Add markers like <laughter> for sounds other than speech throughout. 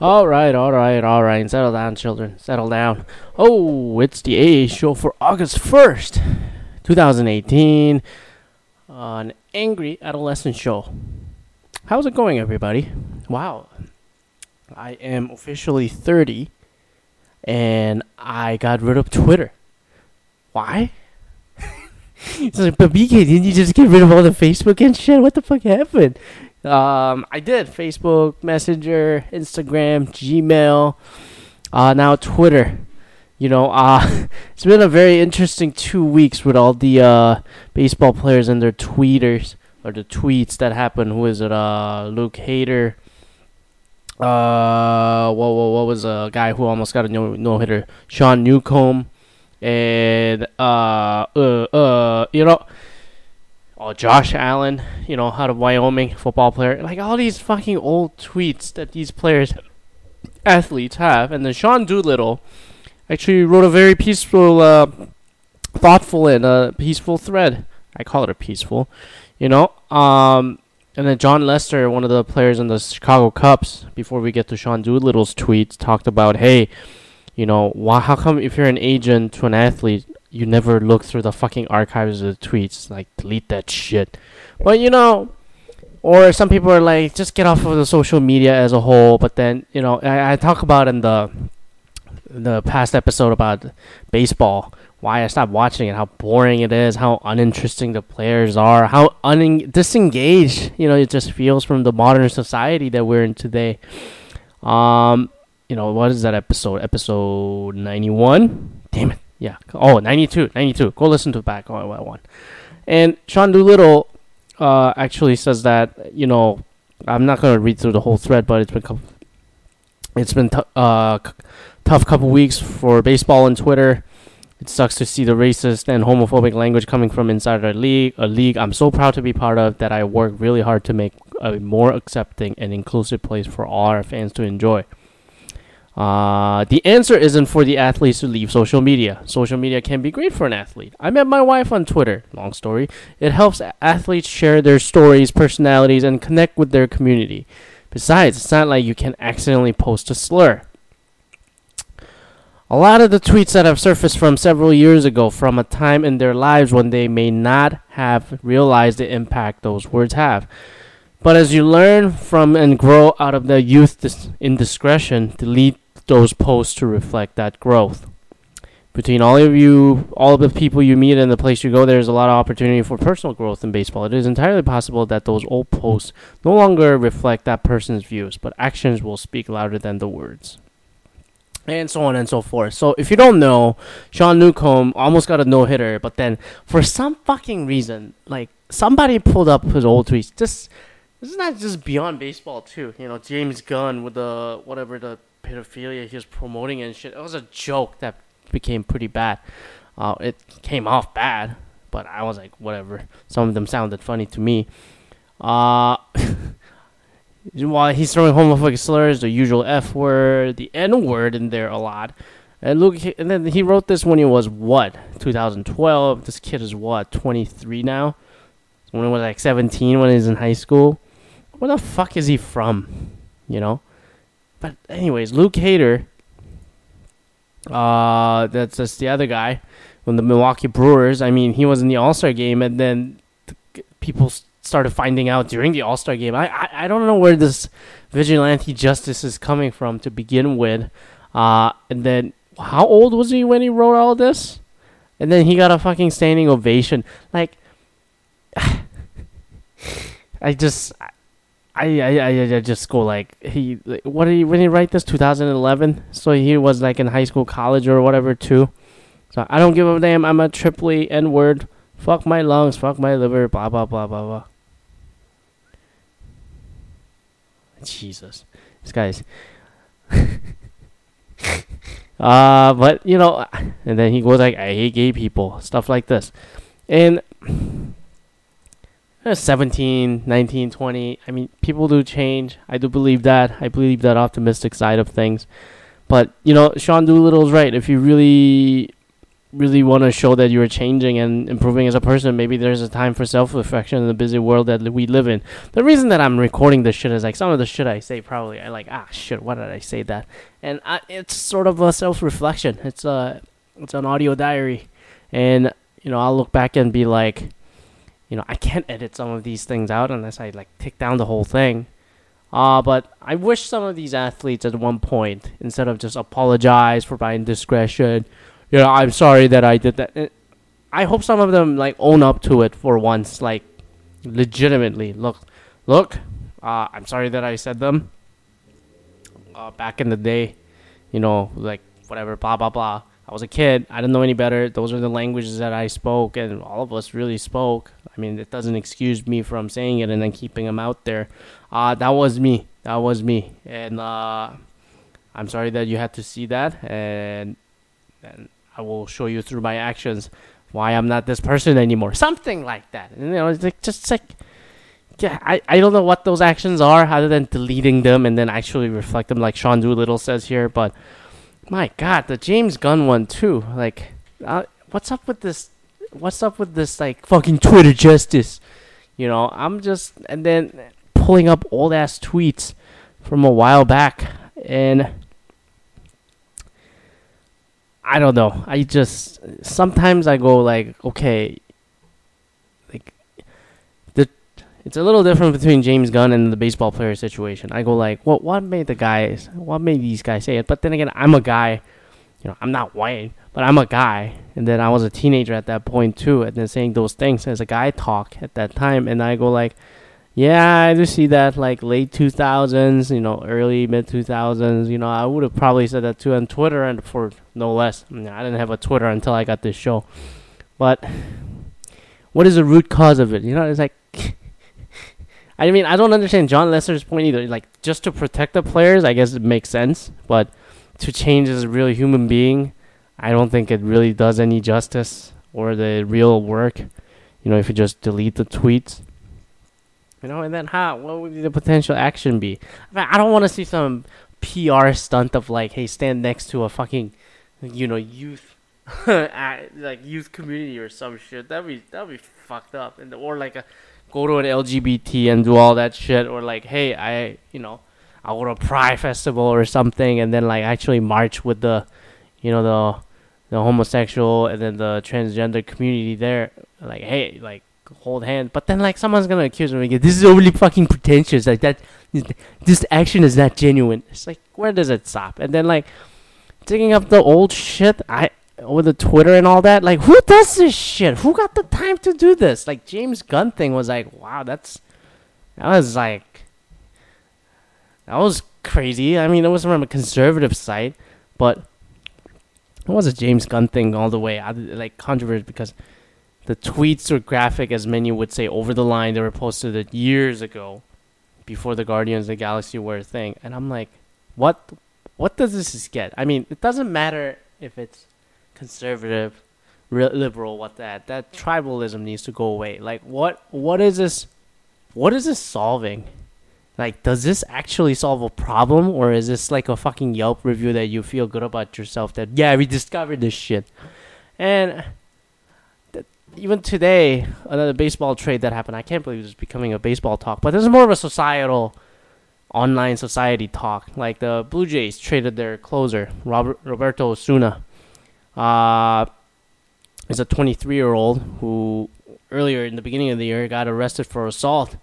All right, all right, all right. Settle down, children. Settle down. Oh, it's the AA show for August 1st, 2018. An angry adolescent show. How's it going, everybody? Wow. I am officially 30 and I got rid of Twitter. Why? <laughs> it's like, but BK, didn't you just get rid of all the Facebook and shit? What the fuck happened? Um, I did Facebook, Messenger, Instagram, Gmail, uh, now Twitter. You know, uh, <laughs> it's been a very interesting two weeks with all the uh, baseball players and their tweeters or the tweets that happened. Who is it? Uh, Luke Hader. Uh, what, what, what was a guy who almost got a no no hitter? Sean Newcomb, and uh, uh, uh, you know oh, Josh Allen, you know, out of Wyoming, football player. Like all these fucking old tweets that these players, athletes have. And then Sean Doolittle actually wrote a very peaceful, uh, thoughtful, and uh, peaceful thread. I call it a peaceful, you know. Um, and then Jon Lester, one of the players in the Chicago Cubs, before we get to Sean Doolittle's tweets, talked about, hey, you know, why, how come if you're an agent to an athlete, you never look through the fucking archives of the tweets. Like, delete that shit. But, you know, or some people are like, just get off of the social media as a whole. But then, you know, I, I talk about in the the past episode about baseball why I stopped watching it, how boring it is, how uninteresting the players are, how un- disengaged you know it just feels from the modern society that we're in today. Um, you know what is that episode? Episode ninety one. Damn it. Yeah. Oh, 92, 92. Go listen to it back on that one. And Sean Doolittle uh, actually says that you know I'm not gonna read through the whole thread, but it's been it's been t- uh, c- tough couple weeks for baseball and Twitter. It sucks to see the racist and homophobic language coming from inside our league, a league I'm so proud to be part of that I work really hard to make a more accepting and inclusive place for all our fans to enjoy. Uh, the answer isn't for the athletes to leave social media. Social media can be great for an athlete. I met my wife on Twitter. Long story. It helps athletes share their stories, personalities, and connect with their community. Besides, it's not like you can accidentally post a slur. A lot of the tweets that have surfaced from several years ago, from a time in their lives when they may not have realized the impact those words have. But as you learn from and grow out of the youth dis- indiscretion, delete those posts to reflect that growth. Between all of you, all of the people you meet and the place you go, there's a lot of opportunity for personal growth in baseball. It is entirely possible that those old posts no longer reflect that person's views, but actions will speak louder than the words. And so on and so forth. So if you don't know, Sean Newcomb almost got a no hitter, but then for some fucking reason, like somebody pulled up his old tweets. Just this is not just beyond baseball too. You know, James Gunn with the whatever the pedophilia he was promoting and shit. It was a joke that became pretty bad. Uh, it came off bad, but I was like, whatever. Some of them sounded funny to me. Uh, <laughs> while he's throwing homophobic slurs, the usual F word, the N word in there a lot. And look, and then he wrote this when he was what, 2012. This kid is what, 23 now. When he was like 17, when he was in high school. Where the fuck is he from? You know. But anyways, Luke Hader. Uh, that's just the other guy from the Milwaukee Brewers. I mean, he was in the All Star game, and then the, people started finding out during the All Star game. I, I I don't know where this vigilante justice is coming from to begin with. Uh, and then how old was he when he wrote all this? And then he got a fucking standing ovation. Like, <sighs> I just. I, I, I, just go like he what did he when he write this? 2011 so he was like in high school college or whatever too. So I don't give a damn. I'm a triply N word fuck my lungs. Fuck my liver. Blah blah blah blah blah. Jesus. This guy's <laughs> uh but you know and then he goes like I hate gay people. Stuff like this. And 17, 19, 20. I mean, people do change. I do believe that. I believe that optimistic side of things. But, you know, Sean Doolittle's right. If you really really want to show that you're changing and improving as a person, maybe there's a time for self reflection in the busy world that we live in. The reason that I'm recording this shit is like some of the shit I say probably I like ah shit why did I say that and I, it's sort of a self reflection. It's a it's an audio diary, and you know I'll look back and be like, you know I can't edit some of these things out unless I like take down the whole thing. Uh, but I wish some of these athletes at one point, instead of just apologize for my indiscretion, you know, I'm sorry that I did that. Eh, I hope some of them like own up to it for once, like legitimately. Look, look, uh, I'm sorry that I said them. Uh, back in the day, you know, like whatever, blah blah blah. I was a kid. I didn't know any better. Those are the languages that I spoke, and all of us really spoke. I mean, it doesn't excuse me from saying it and then keeping them out there. Uh, that was me. That was me. And uh, I'm sorry that you had to see that. And, and I will show you through my actions why I'm not this person anymore. Something like that. And, you know, it's like just like yeah, I, I don't know what those actions are other than deleting them and then actually reflect them like Sean Doolittle says here, but my god, the James Gunn one too. Like, uh, what's up with this? What's up with this like fucking Twitter justice? You know, I'm just and then pulling up old ass tweets from a while back and I don't know. I just sometimes I go like, okay, it's a little different between James Gunn and the baseball player situation. I go like, what what made the guys what made these guys say it? But then again, I'm a guy, you know, I'm not white, but I'm a guy, and then I was a teenager at that point too, and then saying those things as a guy talk at that time, and I go like, yeah, I do see that like late 2000s, you know, early mid 2000s, you know, I would have probably said that too on Twitter and for no less. I, mean, I didn't have a Twitter until I got this show, but what is the root cause of it? You know, it's like I mean, I don't understand Jon Lester's point either. Like, just to protect the players, I guess it makes sense. But to change as a real human being, I don't think it really does any justice or the real work. You know, if you just delete the tweets. You know, and then how? What would the potential action be? I, don't want to see some PR stunt of like, hey, stand next to a fucking, you know, youth, <laughs> like youth community or some shit. That'd be that'd be fucked up. And or like a go to an LGBT and do all that shit, or like, hey, I, you know, I go to a Pride festival or something, and then like actually march with the, you know, the, the homosexual and then the transgender community there, like, hey, like hold hands. But then like someone's gonna accuse me, again. this is overly fucking pretentious, like that, this action is not genuine. It's like where does it stop? And then like digging up the old shit, I with the Twitter and all that. Like, who does this shit? Who got the time to do this? Like, James Gunn thing was like, wow, that's that was like that was crazy. I mean, it was from a conservative site, but it was a James Gunn thing all the way. I like controversial because the tweets were graphic, as many would say, over the line. They were posted years ago, before the Guardians of the Galaxy were a thing, and I'm like, what? What does this get? I mean, it doesn't matter if it's conservative, re- liberal, what that that tribalism needs to go away. Like what what is this? What is this solving? Like, does this actually solve a problem, or is this like a fucking Yelp review that you feel good about yourself that yeah we discovered this shit, and even today another baseball trade that happened. I can't believe it's becoming a baseball talk, but this is more of a societal online society talk. Like the Blue Jays traded their closer, Robert, Roberto Osuna, uh, is a 23 year old who earlier in the beginning of the year got arrested for assault,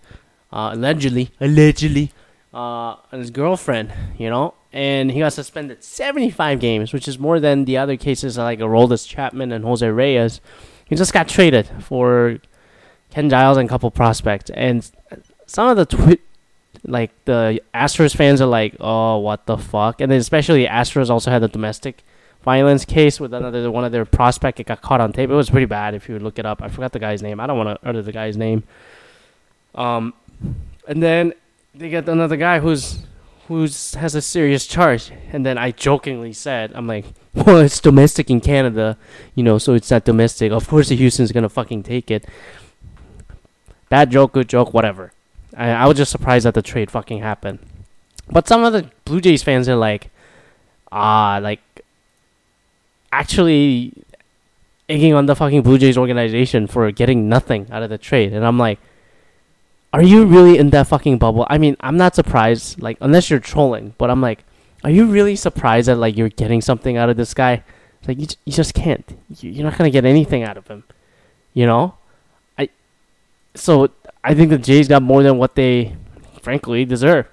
uh, allegedly, allegedly, uh, on his girlfriend, you know, and he got suspended 75 games, which is more than the other cases like Aroldis Chapman and Jose Reyes. He just got traded for Ken Giles and a couple prospects, and some of the tweet. Like the Astros fans are like, oh, what the fuck? And then especially Astros also had the domestic violence case with another one of their prospect. It got caught on tape. It was pretty bad if you would look it up. I forgot the guy's name. I don't want to utter the guy's name. Um, and then they get another guy who's who's has a serious charge. And then I jokingly said, I'm like, <laughs> well, it's domestic in Canada, you know, so it's not domestic. Of course, the Houston's gonna fucking take it. Bad joke, good joke, whatever. I, I was just surprised that the trade fucking happened. But some of the Blue Jays fans are like, ah, like actually egging on the fucking Blue Jays organization for getting nothing out of the trade. And I'm like, are you really in that fucking bubble? I mean, I'm not surprised, like, unless you're trolling, but I'm like, are you really surprised that, like, you're getting something out of this guy? Like, you, you just can't. You're not going to get anything out of him. You know? I. So, I think the Jays got more than what they, frankly, deserve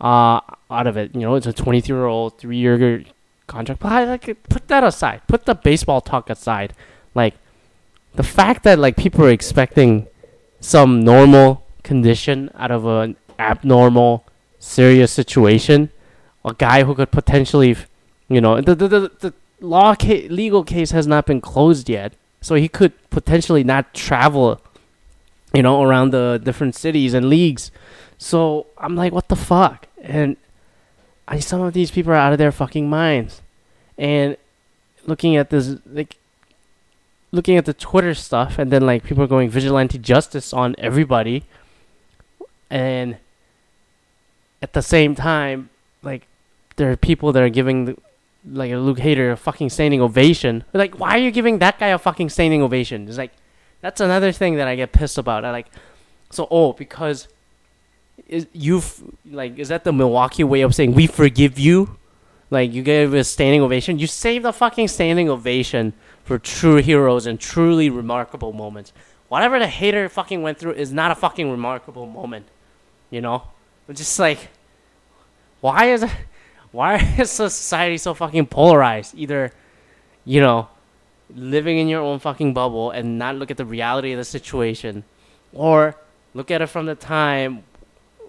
uh, out of it. You know, it's a 23 year old, three year contract. But I like put that aside. Put the baseball talk aside. Like the fact that like people are expecting some normal condition out of an abnormal, serious situation, a guy who could potentially, you know, the the the, the law ca- legal case has not been closed yet, so he could potentially not travel, you know, around the different cities and leagues. So I'm like, what the fuck? And I some of these people are out of their fucking minds. And looking at this like looking at the Twitter stuff and then like people are going vigilante justice on everybody and at the same time like there are people that are giving the, like a Luke Hader a fucking standing ovation. Like why are you giving that guy a fucking standing ovation? It's like that's another thing that I get pissed about. I like so oh because is you like is that the Milwaukee way of saying we forgive you? Like you gave a standing ovation. You saved a fucking standing ovation for true heroes and truly remarkable moments. Whatever the Hader fucking went through is not a fucking remarkable moment. You know? It's just like why is <laughs> why is society so fucking polarized? Either, you know, living in your own fucking bubble and not look at the reality of the situation, or look at it from the time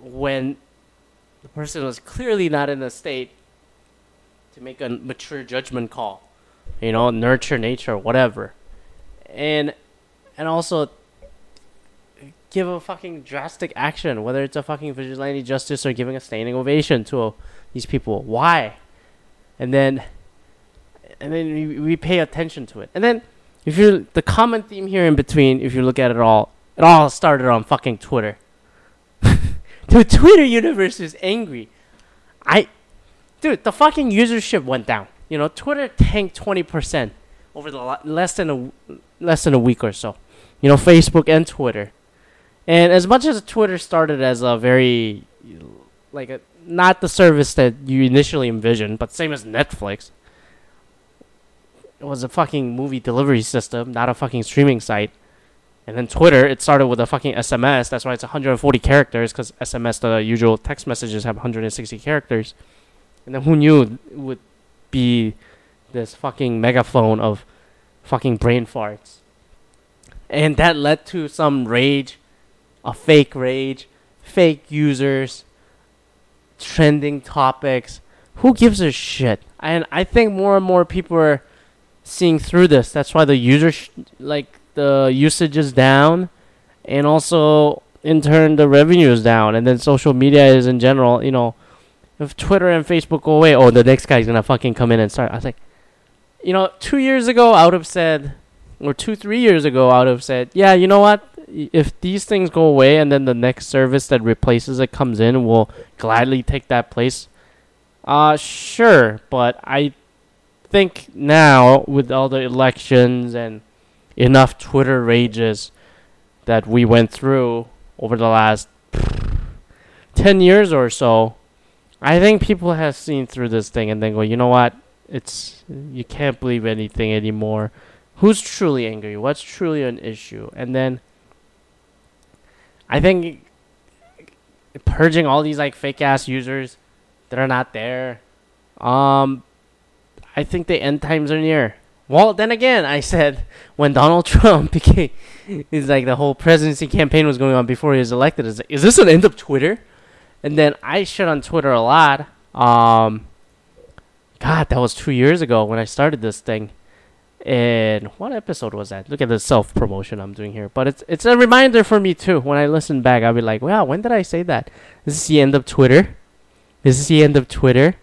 when the person was clearly not in a state to make a mature judgment call, you know, nurture nature, whatever, and and also give a fucking drastic action, whether it's a fucking vigilante justice or giving a standing ovation to a, these people. Why? And then, and then we, we pay attention to it. And then, if you the common theme here in between, if you look at it all, it all started on fucking Twitter. The <laughs> Twitter universe is angry. I, dude, the fucking usership went down. You know, Twitter tanked twenty percent over the less than a less than a week or so. You know, Facebook and Twitter. And as much as Twitter started as a very like a not the service that you initially envisioned, but same as Netflix. It was a fucking movie delivery system, not a fucking streaming site. And then Twitter, it started with a fucking SMS. That's why it's 140 characters, because SMS, the usual text messages, have 160 characters. And then who knew it would be this fucking megaphone of fucking brain farts. And that led to some rage, a fake rage, fake users, trending topics. Who gives a shit? And I think more and more people are seeing through this. That's why the user, sh- like, the usage is down, and also in turn the revenue is down, and then social media is in general. You know, if Twitter and Facebook go away, oh, the next guy's gonna fucking come in and start. I was like, you know, two years ago I would have said, or two three years ago I would have said, yeah, you know what? If these things go away and then the next service that replaces it comes in, we'll gladly take that place. Uh, sure, but I think now with all the elections and enough Twitter rages that we went through over the last 10 years or so, I think people have seen through this thing and then go, you know what? It's you can't believe anything anymore. Who's truly angry? What's truly an issue? And then I think purging all these like fake ass users that are not there. Um I think the end times are near. Well, then again, I said when Donald <laughs> Trump became, is like the whole presidency campaign was going on before he was elected. Is is this an end of Twitter? And then I shit on Twitter a lot. Um, God, that was two years ago when I started this thing. And what episode was that? Look at the self promotion I'm doing here. But it's it's a reminder for me too. When I listen back, I'll be like, wow, when did I say that? Is this the end of Twitter? Is this the end of Twitter?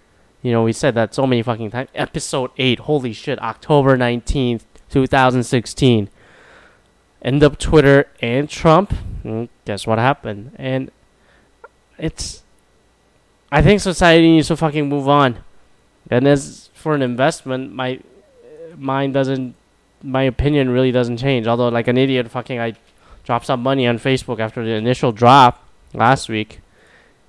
You know, we said that so many fucking times. Episode 8, holy shit, October 19th, 2016. End up Twitter and Trump. Mm, guess what happened? And it's. I think society needs to fucking move on. And as for an investment, my mine doesn't my opinion really doesn't change. Although, like an idiot, fucking, I dropped some money on Facebook after the initial drop last week.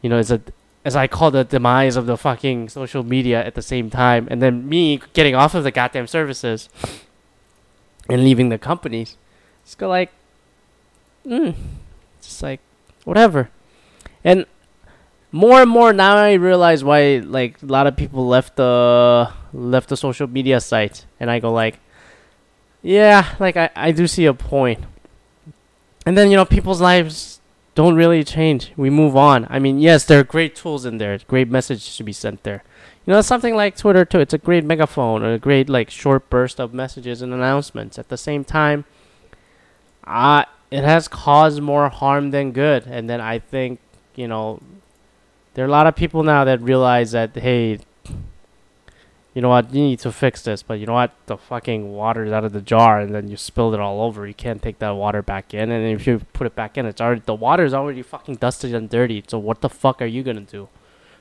You know, it's a as I call the demise of the fucking social media at the same time, and then me getting off of the goddamn services and leaving the companies. It's go like, mm, it's like whatever, and more and more now I realize why like a lot of people left the left the social media sites, and I go like, yeah, like I I do see a point, and then you know people's lives don't really change. We move on. I mean, yes, there are great tools in there. Great messages to be sent there. You know, something like Twitter too. It's a great megaphone, a great like short burst of messages and announcements. At the same time, uh, it has caused more harm than good. And then I think, you know, there are a lot of people now that realize that hey, you know what, you need to fix this, but you know what, the fucking water's out of the jar and then you spilled it all over. You can't take that water back in, and if you put it back in, it's already the water's already fucking dusted and dirty. So what the fuck are you gonna do,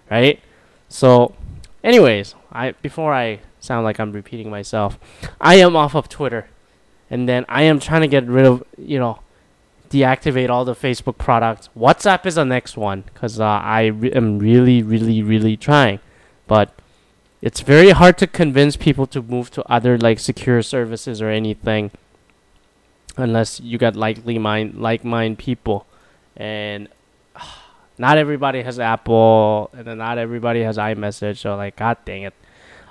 right? So, anyways, I before I sound like I'm repeating myself, I am off of Twitter, and then I am trying to get rid of you know deactivate all the Facebook products. WhatsApp is the next one because uh, I re- am really, really, really trying, but it's very hard to convince people to move to other like secure services or anything unless you got likely mind like mind people. And <sighs> not everybody has apple and then not everybody has imessage so like god dang it.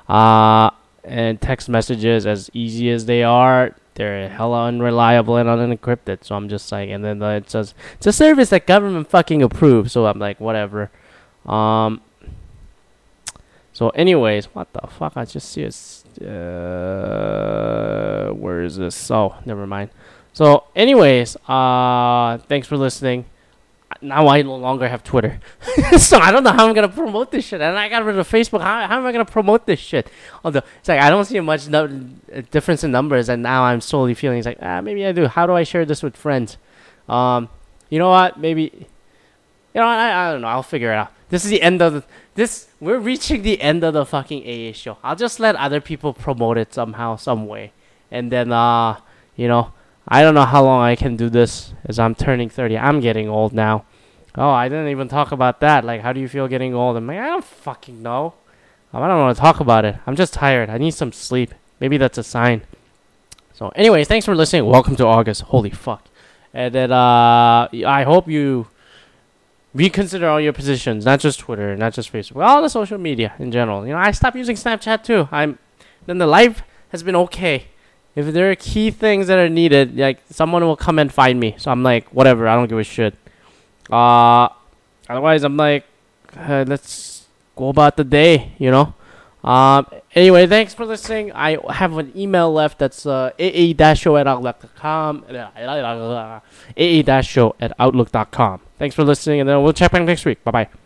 Uh and text messages as easy as they are they're hella unreliable and unencrypted so i'm just like and then uh, it says it's a service that government fucking approves so i'm like whatever. Um so, anyways, what the fuck? I just see it. Uh, where is this? Oh, never mind. So, anyways, uh, thanks for listening. Now I no longer have Twitter, <laughs> so I don't know how I'm gonna promote this shit. And I got rid of Facebook. How, how am I gonna promote this shit? Although it's like I don't see much no- difference in numbers, and now I'm slowly feeling it's like ah maybe I do. How do I share this with friends? Um, you know what? Maybe you know I I don't know. I'll figure it out. This is the end of the, this. We're reaching the end of the fucking AA show. I'll just let other people promote it somehow, some way, and then uh, you know, I don't know how long I can do this as I'm turning 30. I'm getting old now. Oh, I didn't even talk about that. Like, how do you feel getting old? I'm like, I don't fucking know. I don't want to talk about it. I'm just tired. I need some sleep. Maybe that's a sign. So, anyways, thanks for listening. Welcome to August. Holy fuck. And then, uh, I hope you reconsider all your positions, not just Twitter, not just Facebook, all the social media in general. You know, I stopped using Snapchat too. I'm then the life has been okay. If there are key things that are needed, like someone will come and find me. So I'm like, whatever, I don't give a shit. Uh otherwise I'm like, uh, let's go about the day, you know. Um, anyway, thanks for listening. I have an email left that's uh, aa-show at outlook.com. aa-show at outlook.com. Thanks for listening, and then we'll check back next week. Bye bye.